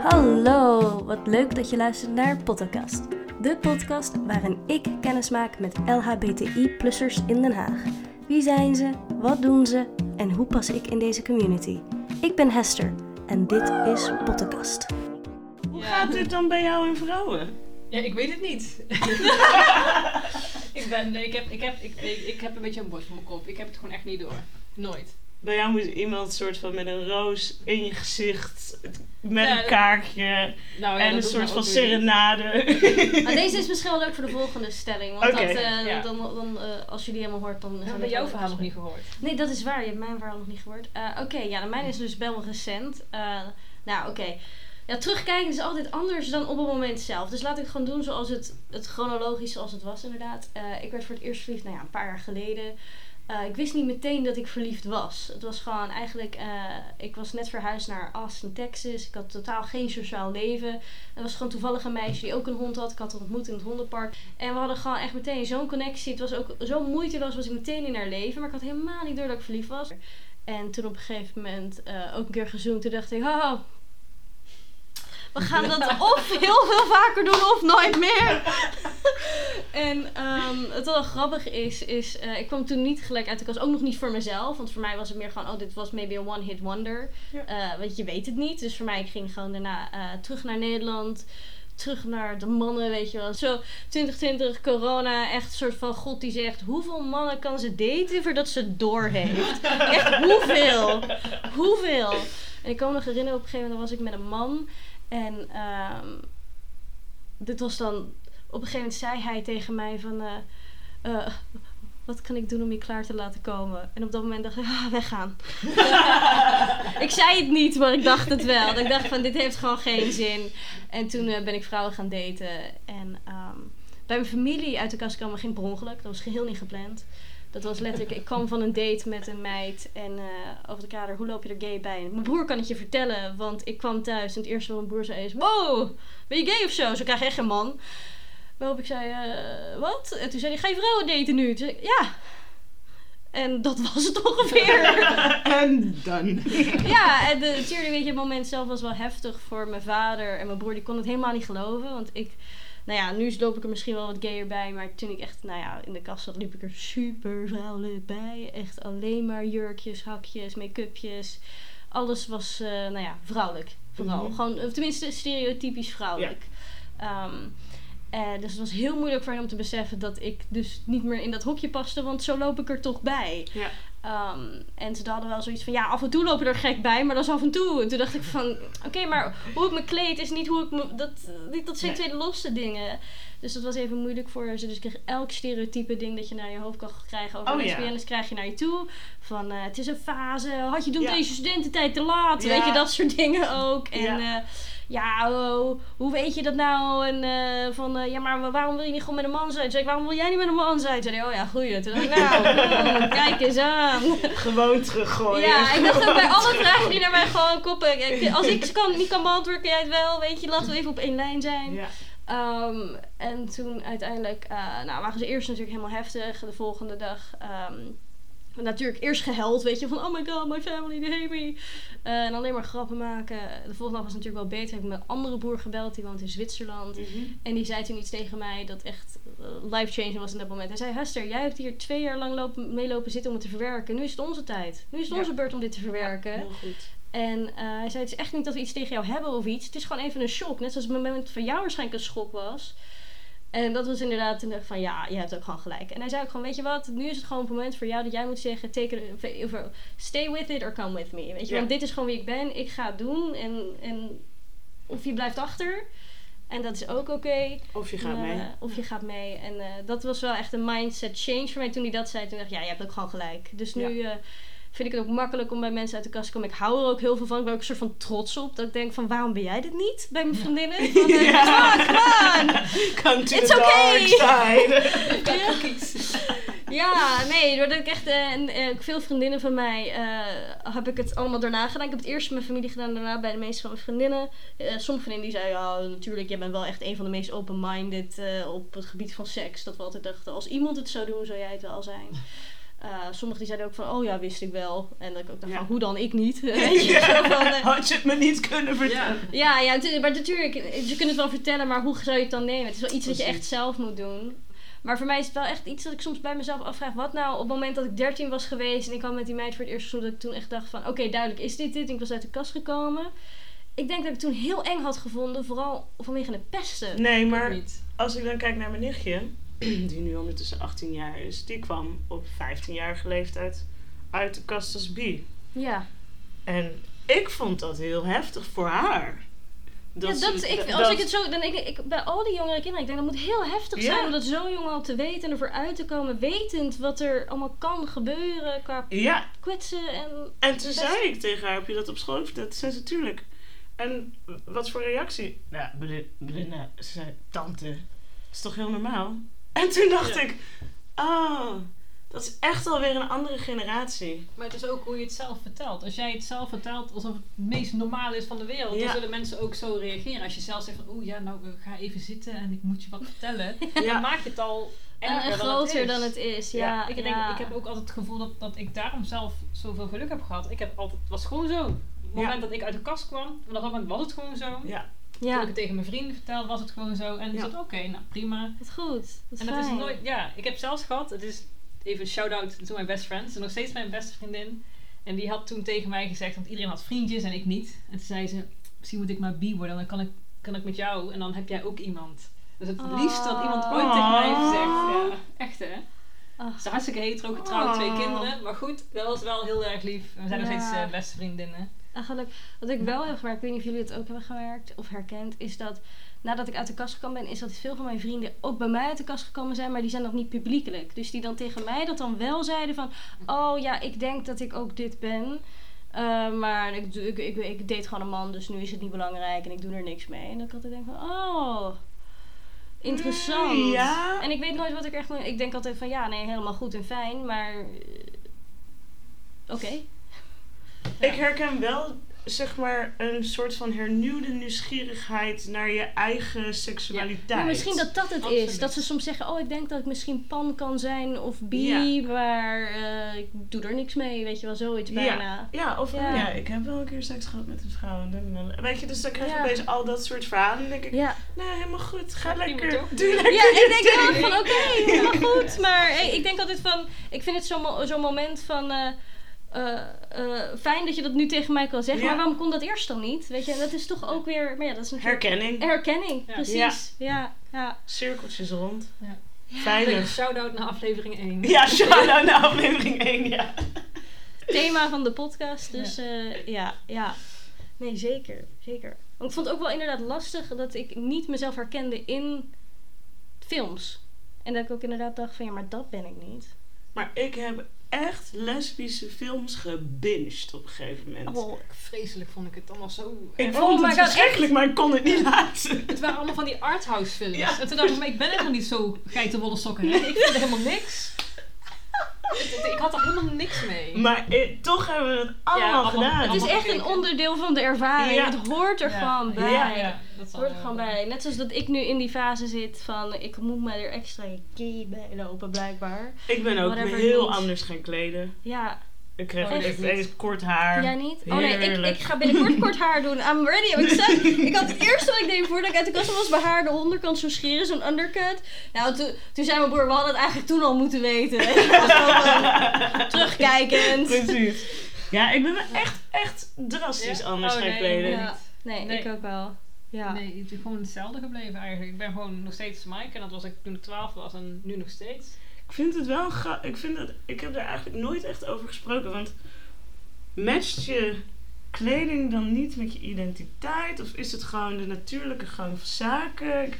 Hallo, wat leuk dat je luistert naar Podcast. De podcast waarin ik kennis maak met LHBTI-plussers in Den Haag. Wie zijn ze, wat doen ze en hoe pas ik in deze community? Ik ben Hester en dit is Podcast. Hoe gaat dit dan bij jou en vrouwen? Ja, ik weet het niet. ik, ben, ik, heb, ik, heb, ik, ik, ik heb een beetje een borst op mijn kop. Ik heb het gewoon echt niet door. Nooit. Bij jou moet iemand soort van met een roos in je gezicht, met Ja, een kaartje Nou, ja, en een soort van serenade. Maar deze is misschien wel leuk voor de volgende stelling. Want dat, eh, ja. dan, dan, eh, als je die helemaal hoort, dan... Hebben we jouw verhaal nog niet gehoord. Nee, dat is waar. Je hebt mijn verhaal nog niet gehoord. Eh, oké, ja, de mijne is dus wel recent. Eh, nou, oké. Ja, terugkijken is altijd anders dan op het moment zelf. Dus laat ik het gewoon doen zoals het, het chronologisch zoals het was inderdaad. Eh, ik werd voor het eerst verliefd, nou ja, een paar jaar geleden. Eh, ik wist niet meteen dat ik verliefd was. Het was gewoon eigenlijk, eh, ik was net verhuisd naar Austin, Texas. Ik had totaal geen sociaal leven. Er was gewoon toevallig een meisje die ook een hond had. Ik had haar ontmoet in het hondenpark. En we hadden gewoon echt meteen zo'n connectie. Het was ook zo moeiteloos was ik meteen in haar leven. Maar ik had helemaal niet door dat ik verliefd was. En toen op een gegeven moment eh, ook een keer gezoend. Toen dacht ik, oh, we gaan dat of heel veel vaker doen of nooit meer. en ehm, het wel grappig is, is eh, ik kwam toen niet gelijk uit de kast. Ook nog niet voor mezelf. Want voor mij was het meer gewoon, oh, dit was maybe een one-hit wonder. Ja. Eh, want je weet het niet. Dus voor mij, ik ging gewoon daarna eh, terug naar Nederland. Terug naar de mannen, weet je wel. Zo 2020, corona, echt een soort van God die zegt... Hoeveel mannen kan ze daten voordat ze het door heeft? echt, hoeveel? Hoeveel? En ik kan me nog herinneren, op een gegeven moment was ik met een man. En ehm, dit was dan... Op een gegeven moment zei hij tegen mij van... eh, eh, wat kan ik doen om je klaar te laten komen? En op dat moment dacht ik, ah, weggaan. ik zei het niet, maar ik dacht het wel. Dat ik dacht van, dit heeft gewoon geen zin. En toen eh, ben ik vrouwen gaan daten. En ehm, bij mijn familie uit de kast kwam ging per ongeluk. Dat was geheel niet gepland. Dat was letterlijk, ik kwam van een date met een meid en eh, over de kader, hoe loop je er gay bij? Mijn broer kan het je vertellen, want ik kwam thuis en het eerste wat mijn broer zei is, wow, ben je gay of zo? Zo krijg je echt een man. Waarop ik zei, eh, wat? En toen zei hij, ga je vrouwen daten nu? Toen zei ik, ja. En dat was het ongeveer. en dan. ja, en de, natuurlijk, weet je, het moment zelf was wel heftig voor mijn vader en mijn broer. Die kon het helemaal niet geloven. Want ik, nou ja, nu loop ik er misschien wel wat gayer bij. Maar toen ik echt, nou ja, in de kast zat, liep ik er super vrouwelijk bij. Echt alleen maar jurkjes, hakjes, make-upjes. Alles was, eh, nou ja, vrouwelijk. Vooral. Mhm. Gewoon, of tenminste, stereotypisch vrouwelijk. Ehm, eh, dus het was heel moeilijk voor hem om te beseffen dat ik dus niet meer in dat hokje paste, want zo loop ik er toch bij. Ja. Ehm, en ze hadden wel zoiets van, ja, af en toe lopen er gek bij, maar dat is af en toe. En toen dacht ik van, oké, maar hoe ik me kleed is niet hoe ik me... Dat, niet, dat zijn twee losse dingen. Dus dat was even moeilijk voor ze. Dus ik kreeg elk stereotype ding dat je naar je hoofd kan krijgen over Oh, ja. lesbiennes, krijg je naar je toe. Van, eh, het is een fase, had je doen Ja. deze studententijd te laat? Weet je, dat soort dingen ook. En Ja. ja, ja oh, hoe weet je dat nou? En eh, van, eh, ja, maar waarom wil je niet gewoon met een man zijn? Toen zei ik, waarom wil jij niet met een man zijn? Toen zei hij, oh ja, goeie. Toen dacht ik, nou, hmm, kijk eens aan. Gewoon teruggooien. Ja, ik dacht ook bij alle vragen die naar mij gewoon koppen. ik- Als ik ze kan, niet kan beantwoorden, kan jij het wel. Weet je, laten we even op één lijn zijn. Ja. Ehm, en toen uiteindelijk, eh, nou waren ze eerst natuurlijk helemaal heftig. De volgende dag, ehm, natuurlijk eerst gehuild, weet je, van oh my god, my family, they hate me. Eh, en alleen maar grappen maken. De volgende dag was het natuurlijk wel beter. Ik heb mijn andere broer gebeld, die woont in Zwitserland. Mhm. En die zei toen iets tegen mij dat echt life-changing was in dat moment. Hij zei, Hester, jij hebt hier twee jaar lang lopen, meelopen zitten om het te verwerken. Nu is het onze tijd. Nu is het Ja. onze beurt om dit te verwerken. Heel goed. En eh, hij zei, het is echt niet dat we iets tegen jou hebben of iets. Het is gewoon even een shock. Net zoals het moment van jou waarschijnlijk een schok was. En dat was inderdaad toen dacht ik van, ja, je hebt ook gewoon gelijk. En hij zei ook gewoon, weet je wat, nu is het gewoon een moment voor jou dat jij moet zeggen, take it, of, stay with it or come with me. Weet je, Ja. want dit is gewoon wie ik ben. Ik ga het doen en, en of je blijft achter. En dat is ook oké. Of je gaat Eh, mee. Of je gaat mee. En eh, dat was wel echt een mindset change voor mij toen hij dat zei. Toen dacht ik, ja, je hebt ook gewoon gelijk. Dus nu eh, vind ik het ook makkelijk om bij mensen uit de kast te komen. Ik hou er ook heel veel van. Ik ben ook een soort van trots op. Dat ik denk van, waarom ben jij dit niet? Bij mijn vriendinnen. Van, eh, Ja. come on, come on. It's the okay. side. Ja. Ja, nee, doordat ik echt eh, en, eh, veel vriendinnen van mij eh, heb ik het allemaal daarna gedaan. Ik heb het eerst met mijn familie gedaan, daarna bij de meeste van mijn vriendinnen. Eh, sommige vriendinnen die zeiden, ja, natuurlijk, jij bent wel echt een van de meest open-minded op het gebied van seks. Dat we altijd dachten, als iemand het zou doen, zou jij het wel zijn. Eh, sommigen die zeiden ook van, oh ja, wist ik wel. En dat ik ook dacht Ja. van, hoe dan ik niet? Weet je, zo van, eh, Had je het me niet kunnen vertellen? ja, ja, maar natuurlijk, je kunt het wel vertellen, maar hoe zou je het dan nemen? Het is wel iets wat je echt zelf moet doen. Maar voor mij is het wel echt iets dat ik soms bij mezelf afvraag. Wat nou op het moment dat ik 13 was geweest en ik kwam met die meid voor het eerst seizoen, dat ik toen echt dacht van, oké, duidelijk is dit dit. En ik was uit de kast gekomen. Ik denk dat ik het toen heel eng had gevonden, vooral vanwege de pesten. Nee, Maar als ik dan kijk naar mijn nichtje, die nu ondertussen 18 jaar is, die kwam op 15-jarige leeftijd uit de kast als bi. Ja. En ik vond dat heel heftig voor haar. ja, dat, ik, als dat- ik het zo, dan ik, ik, bij al die jongere kinderen, ik denk dat moet heel heftig Ja. zijn om dat zo jong al te weten en ervoor uit te komen, wetend wat er allemaal kan gebeuren qua Ja, kwetsen en en toen zei ik tegen haar, heb je dat op school verteld? Toen zei ze, tuurlijk. En wat voor reactie? Ja, Belin- Belinda, ze zei, tante, dat is toch heel normaal? En toen dacht Ja. ik, oh, dat is echt alweer een andere generatie. Maar het is ook hoe je het zelf vertelt. Als jij het zelf vertelt alsof het het meest normale is van de wereld, Ja. dan zullen mensen ook zo reageren. Als je zelf zegt van, oeh ja, nou eh, ga even zitten en ik moet je wat vertellen, dan Ja, maak je het al en, erger en dan groter het is. dan het is. Ja, Ja, Ik, denk, ja. ik heb ook altijd het gevoel dat, dat ik daarom zelf zoveel geluk heb gehad. Ik heb altijd, het was gewoon zo. Op het moment Ja. dat ik uit de kast kwam, op dat moment was het gewoon zo. ja. Toen ik ja, het tegen mijn vrienden vertelde, was het gewoon zo. En Ja. oké, nou prima. dat is goed. Dat is En dat is nooit, ja, ik heb zelfs gehad, het is even een shout-out to mijn best friend. Ze is nog steeds mijn beste vriendin. En die had toen tegen mij gezegd, want iedereen had vriendjes en ik niet. En toen zei ze, misschien moet ik maar bi worden, dan kan ik, kan ik met jou en dan heb jij ook iemand. Dus het Oh. liefste wat iemand ooit tegen mij heeft gezegd. Ja, echt hè. Ze is hartstikke hetero, getrouwd, twee kinderen. Maar goed, dat was wel heel erg lief. We zijn nog Ja. steeds eh, beste vriendinnen. Eigenlijk, wat ik wel heb gemerkt, ik weet niet of jullie het ook hebben gemerkt of herkend, is dat nadat ik uit de kast gekomen ben, is dat veel van mijn vrienden ook bij mij uit de kast gekomen zijn, maar die zijn nog niet publiekelijk. Dus die dan tegen mij dat dan wel zeiden van, oh ja, ik denk dat ik ook dit ben. Eh, maar ik, ik, ik, ik date gewoon een man, dus nu is het niet belangrijk en ik doe er niks mee. En dat ik altijd denk van, oh, interessant. Mm, ja. En ik weet nooit wat ik echt moet. Ik denk altijd van, ja, nee, helemaal goed en fijn, maar eh, oké. Ik herken wel, zeg maar, een soort van hernieuwde nieuwsgierigheid naar je eigen seksualiteit. Ja, misschien dat dat het is. Dat ze soms zeggen, oh, ik denk dat ik misschien pan kan zijn of bi, Ja. maar eh, ik doe er niks mee, weet je wel, zoiets bijna. Ja, of Ja. ja. ik heb wel een keer seks gehad met een vrouw. en Weet je, dus dan krijg je Ja. opeens al dat soort verhalen. En dan denk ik, Ja, nee, helemaal goed. Ga lekker. Doe lekker ja ik denk ook van, oké, helemaal goed. Maar hey, ik denk altijd van, ik vind het zo'n moment van... eh, eh, eh, fijn dat je dat nu tegen mij kan zeggen, Ja. maar waarom kon dat eerst dan niet? Weet je, en dat is toch ook weer, maar ja, dat is natuurlijk Herkenning. herkenning, Ja. precies. Ja, ja. Cirkeltjes rond. Ja. Veilig. Shout-out naar aflevering 1. Ja, shout-out naar aflevering 1, ja. thema van de podcast. Dus ja, ja, ja. Nee, zeker. Zeker. Want ik vond het ook wel inderdaad lastig dat ik niet mezelf herkende in films. En dat ik ook inderdaad dacht van ja, maar dat ben ik niet. Maar ik heb echt lesbische films gebinged op een gegeven moment. Oh, Vreselijk vond ik het allemaal zo. Ik vond my het verschrikkelijk, maar ik kon het niet laten. Het waren allemaal van die arthouse films. Ja. En toen dacht ik, maar ik ben helemaal niet zo geitenwolle sokken. Hè? Ik vind helemaal niks. Ik had er helemaal niks mee. Maar eh, toch hebben we het allemaal allemaal- gedaan. het is echt een onderdeel van de ervaring. Ja. Het hoort er Ja. gewoon bij. Dat hoort er gewoon bij. Net zoals dat ik nu in die fase zit van ik moet me er extra key bij lopen blijkbaar. Ik ben ook Whatever heel anders gaan kleden. Ja, Ik kreeg Oh, ook echt echt eens kort haar. Jij niet? Oh nee, ik, ik ga binnenkort kort haar doen. I'm ready, excited. ik had het eerste wat ik deed voordat ik uit de kast was, mijn haar de onderkant zo scheren, zo'n undercut. Nou, toen, toen zei mijn broer, we hadden het eigenlijk toen al moeten weten. terugkijkend. Precies. Ja, ik ben me echt, echt drastisch Ja? anders Oh, gaan nee, kleden. Ja. Nee, Nee. ik ook wel. Ja. Nee, het is gewoon hetzelfde gebleven eigenlijk. Ik ben gewoon nog steeds Mike en dat was ik toen ik 12 was en nu nog steeds. Ik vind het wel ik vind het Ik heb daar eigenlijk nooit echt over gesproken. Want matcht je kleding dan niet met je identiteit? Of is het gewoon de natuurlijke gang van zaken?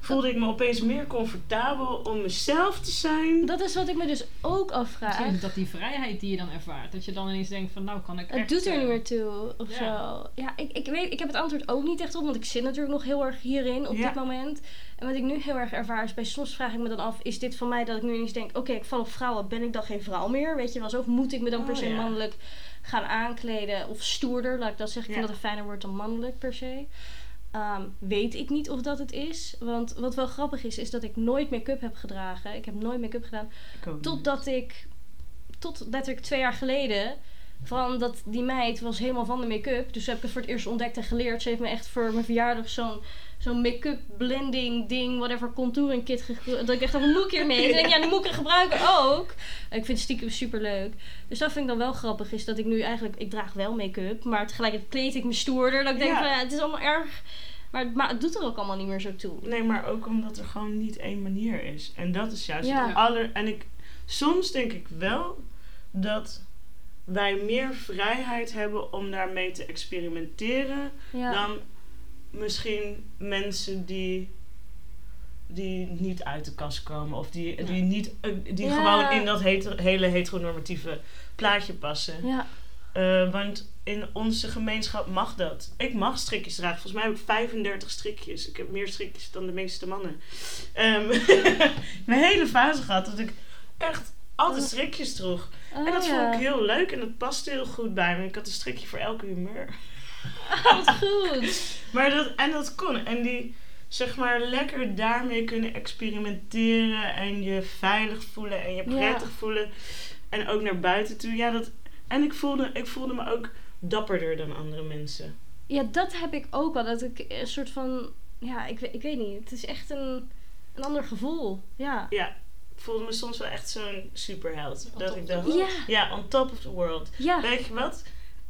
Voelde ik me opeens meer comfortabel om mezelf te zijn? Dat is wat ik me dus ook afvraag. Misschien is dat die vrijheid die je dan ervaart. Dat je dan ineens denkt van nou kan ik Het echt, doet er eh, niet meer toe, of ja. zo. Ja, ik, ik weet, ik heb het antwoord ook niet echt op, want ik zit natuurlijk nog heel erg hierin op Ja. dit moment. En wat ik nu heel erg ervaar is, bij soms vraag ik me dan af, is dit van mij dat ik nu ineens denk, oké, ik val op vrouwen, ben ik dan geen vrouw meer? Weet je wel zo? Of moet ik me dan per Oh, se ja. mannelijk gaan aankleden? Of stoerder, laat ik dat zeggen. Ik Ja. vind dat een fijner woord dan mannelijk per se. Ehm, weet ik niet of dat het is. Want wat wel grappig is, is dat ik nooit make-up heb gedragen. Ik heb nooit make-up gedaan. Ik niet. Totdat ik tot letterlijk twee jaar geleden. Van dat die meid was helemaal van de make-up. Dus heb ik het voor het eerst ontdekt en geleerd. Ze heeft me echt voor mijn verjaardag zo'n zo'n make-up blending ding, whatever, contouring kit. Dat ik echt, wat moet ik hiermee? Ik denk, ja, die moet ik gebruiken ook. Ik vind het stiekem super leuk. Dus dat vind ik dan wel grappig, is dat ik nu eigenlijk, ik draag wel make-up, maar tegelijkertijd kleed ik me stoerder. Dat ik denk Ja. van, het is allemaal erg, maar het, doet er ook allemaal niet meer zo toe. Nee, maar ook omdat er gewoon niet één manier is. En dat is juist Ja. het aller... En ik, soms denk ik wel dat wij meer vrijheid hebben om daarmee te experimenteren Ja. dan misschien mensen die, die niet uit de kast komen. Of die, Ja. die, niet, eh, die Ja. gewoon in dat heter- hele heteronormatieve plaatje passen. ja. Eh, want in onze gemeenschap mag dat. Ik mag strikjes dragen. Volgens mij heb ik 35 strikjes. Ik heb meer strikjes dan de meeste mannen. Ehm mijn hele fase gehad dat ik echt altijd strikjes droeg. Oh, en dat ja. vond ik heel leuk en dat paste heel goed bij me. Ik had een strikje voor elke humeur. Wat goed. Maar dat, en dat kon. En die, zeg maar, lekker daarmee kunnen experimenteren. En je veilig voelen en je Ja. prettig voelen. En ook naar buiten toe. Ja, dat, en ik voelde, ik voelde me ook dapperder dan andere mensen. Ja, dat heb ik ook wel. Dat ik een soort van, ja, ik, weet- ik weet niet. Het is echt een, een ander gevoel. Ja. Ja, voelde me soms wel echt zo'n superheld. On Dat ik dacht, Ja. ja, on top of the world. Ja. Weet je wat?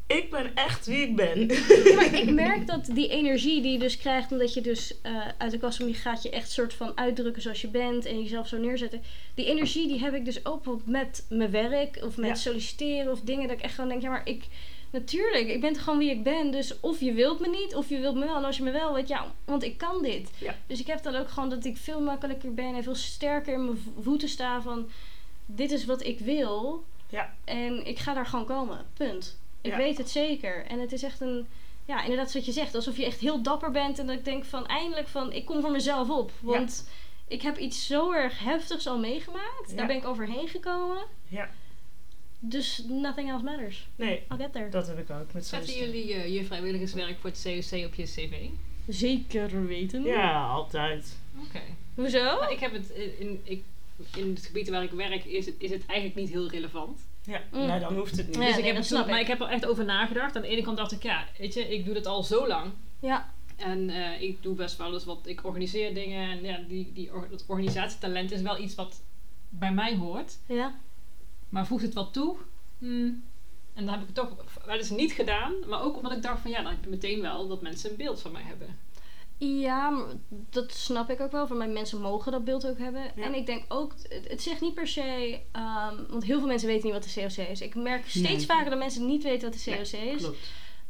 Ik ben echt wie ik ben. Ja, maar ik merk dat die energie die je dus krijgt, omdat je dus eh, uit de kast komt, je gaat je echt soort van uitdrukken zoals je bent en jezelf zo neerzetten. Die energie die heb ik dus ook met mijn werk of met Ja. solliciteren of dingen dat ik echt gewoon denk, ja maar ik, natuurlijk, ik ben gewoon wie ik ben. Dus of je wilt me niet of je wilt me wel. En als je me wel weet, ja, want ik kan dit. Ja. Dus ik heb dan ook gewoon dat ik veel makkelijker ben en veel sterker in mijn vo- voeten sta van, dit is wat ik wil. Ja. En ik ga daar gewoon komen. Punt. Ik Ja. weet het zeker. En het is echt een, ja, inderdaad wat je zegt. Alsof je echt heel dapper bent. En dat ik denk van, eindelijk van, ik kom voor mezelf op. Want ik heb iets zo erg heftigs al meegemaakt. Ja. Daar ben ik overheen gekomen. Ja. Dus nothing else matters. Nee, I'll get there. dat heb ik ook met Zetten jullie eh, je vrijwilligerswerk voor het COC op je cv? Zeker weten. Ja, altijd. Oké. Hoezo? Maar ik heb het in, in, ik, in het gebied waar ik werk is het, is het eigenlijk niet heel relevant. Ja, Mm. nou dan hoeft het niet. Ja, dus nee, ik heb dat het snap toen- maar ik. ik heb er echt over nagedacht. Aan de ene kant dacht ik, ja, weet je, ik doe dit al zo lang. Ja. En eh, ik doe best wel eens wat, ik organiseer dingen. En ja, die, die, dat organisatietalent is wel iets wat bij mij hoort. Ja. Maar voegt het wat toe? Hmm. En dan heb ik het toch wel eens niet gedaan. Maar ook omdat ik dacht van ja, dan heb je meteen wel dat mensen een beeld van mij hebben. Ja, dat snap ik ook wel. Voor mij mensen mogen dat beeld ook hebben. Ja. En ik denk ook, het, het zegt niet per se, ehm, want heel veel mensen weten niet wat de COC is. Ik merk steeds Nee. vaker dat mensen niet weten wat de COC is. Klopt.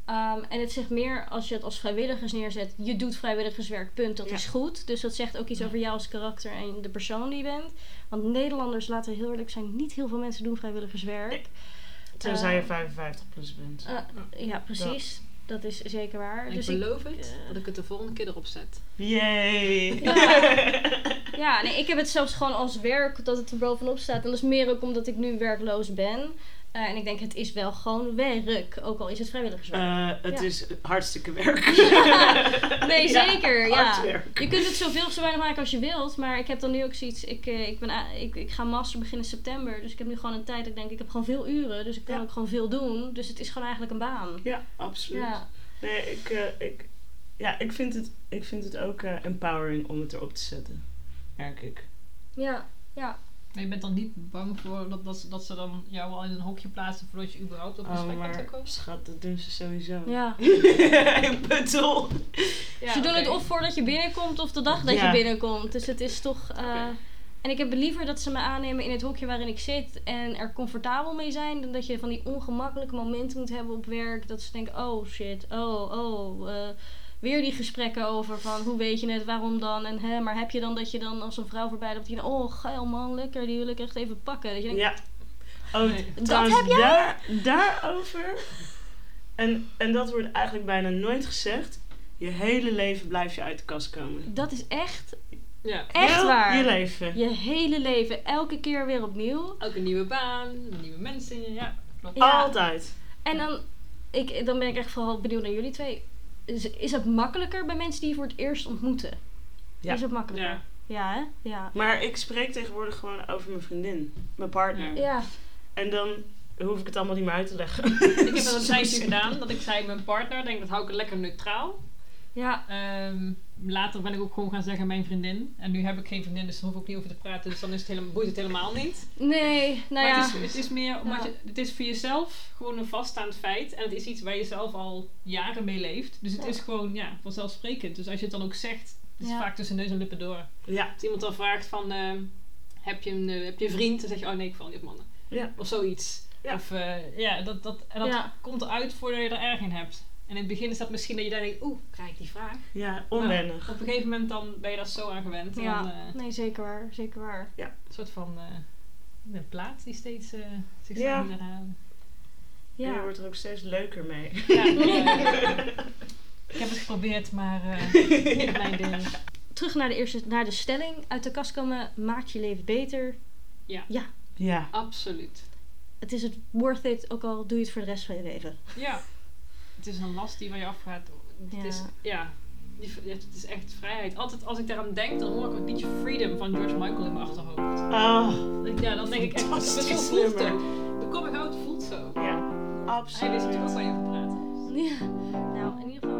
Ehm, en het zegt meer als je het als vrijwilligers neerzet. Je doet vrijwilligerswerk, punt. Dat Ja. is goed. Dus dat zegt ook iets over jou als karakter en de persoon die je bent. Want Nederlanders, laten we heel eerlijk zijn, niet heel veel mensen doen vrijwilligerswerk. Nee. Tenzij je Eh, 55 plus bent. Eh, ja, precies. Dat is zeker waar. En dus ik ik, beloof het eh, dat ik het de volgende keer erop zet. Yay! Ja, nee, ik heb het zelfs gewoon als werk dat het er bovenop staat. En dat is meer ook omdat ik nu werkloos ben. Eh, en ik denk, het is wel gewoon werk. Ook al is het vrijwilligerswerk. Eh, het Ja. is hartstikke werk. nee, ja, zeker. hard Ja. Je kunt het zoveel of zo weinig maken als je wilt. Maar ik heb dan nu ook zoiets. Ik, eh, ik, ben, ik, ik ga master beginnen in september. Dus ik heb nu gewoon een tijd. Ik denk, ik heb gewoon veel uren. Dus ik kan ook gewoon veel doen. Dus het is gewoon eigenlijk een baan. Ja, absoluut. Ja. Nee, ik, ik, ja, ik, vind het, ik vind het ook empowering om het erop te zetten. Merk ik. Ja, ja. Maar je bent dan niet bang voor dat, dat, ze, dat ze dan jou al in een hokje plaatsen voordat je überhaupt op een Oh, maar schat, dat doen ze sowieso. ja. ik bedoel. Ja, Ze doen het of voordat je binnenkomt of de dag dat Ja. je binnenkomt. Dus het is toch. eh. En ik heb liever dat ze me aannemen in het hokje waarin ik zit en er comfortabel mee zijn. Dan dat je van die ongemakkelijke momenten moet hebben op werk. Dat ze denken: oh shit, oh, oh. eh, weer die gesprekken over van hoe weet je het, waarom dan? En hè, maar heb je dan dat je dan als een vrouw voorbij loopt, denkt, oh geil man, lekker, die wil ik echt even pakken. Dat je denkt, Ja. Oh, Nee. Dat trouwens, heb jij? Daar, daarover. En, en dat wordt eigenlijk bijna nooit gezegd. Je hele leven blijf je uit de kast komen. dat is echt, Ja. echt Heel waar. Je leven. Je hele leven, elke keer weer opnieuw. Ook een nieuwe baan, nieuwe mensen. Ja, klopt. Ja. Altijd. En dan, ik, dan ben ik echt vooral benieuwd naar jullie twee. Is, is het makkelijker bij mensen die je voor het eerst ontmoeten? Ja. Is het makkelijker? Ja. Ja, hè? Ja. Maar ik spreek tegenwoordig gewoon over mijn vriendin. Mijn partner. Ja. En dan hoef ik het allemaal niet meer uit te leggen. Ik heb dat een tijdje gedaan, dat ik zei mijn partner, denk dat hou ik het lekker neutraal. Ja, Ehm, later ben ik ook gewoon gaan zeggen mijn vriendin. En nu heb ik geen vriendin, dus daar hoef ik ook niet over te praten. Dus dan is het helemaal, boeit het helemaal niet. nee, nou maar ja. het, is, het is meer omdat Ja. je, het is voor jezelf gewoon een vaststaand feit. En het is iets waar je zelf al jaren mee leeft. Dus het Ja. is gewoon ja, vanzelfsprekend. Dus als je het dan ook zegt, het is Ja. vaak tussen neus en lippen door. Ja, Als iemand dan vraagt van, ehm, heb, je een, eh, heb je een vriend? Dan zeg je, oh nee, ik val niet op mannen. ja. Of zoiets. Ja. Of eh, ja, dat, dat, en dat Ja. komt eruit voordat je er erg in hebt. En in het begin is dat misschien dat je daar denkt, oeh, krijg ik die vraag? ja onwennig. Op een gegeven moment dan ben je daar zo aan gewend. En Ja, dan, eh, nee, zeker waar, zeker waar. een soort van eh, een plaat die steeds uh, zichzelf Ja. En je Ja, wordt er ook steeds leuker mee. Ja, ja. ik heb het geprobeerd, maar eh niet mijn ding. terug naar de, eerste, naar de stelling. Uit de kast komen maakt je leven beter. Ja. Absoluut. Het is het worth it, ook al doe je het voor de rest van je leven. Ja. Het is een last die van je afgaat. Het Ja. is, ja, het is echt vrijheid. Altijd als ik daaraan denk, dan hoor ik het liedje Freedom van George Michael in mijn achterhoofd. Oh, Ja, dan denk ik echt, zo Fantastisch voelt het. De coming out voelt zo. ja. Hij wist natuurlijk Absoluut. waar je over praten. Ja. Nou, in ieder geval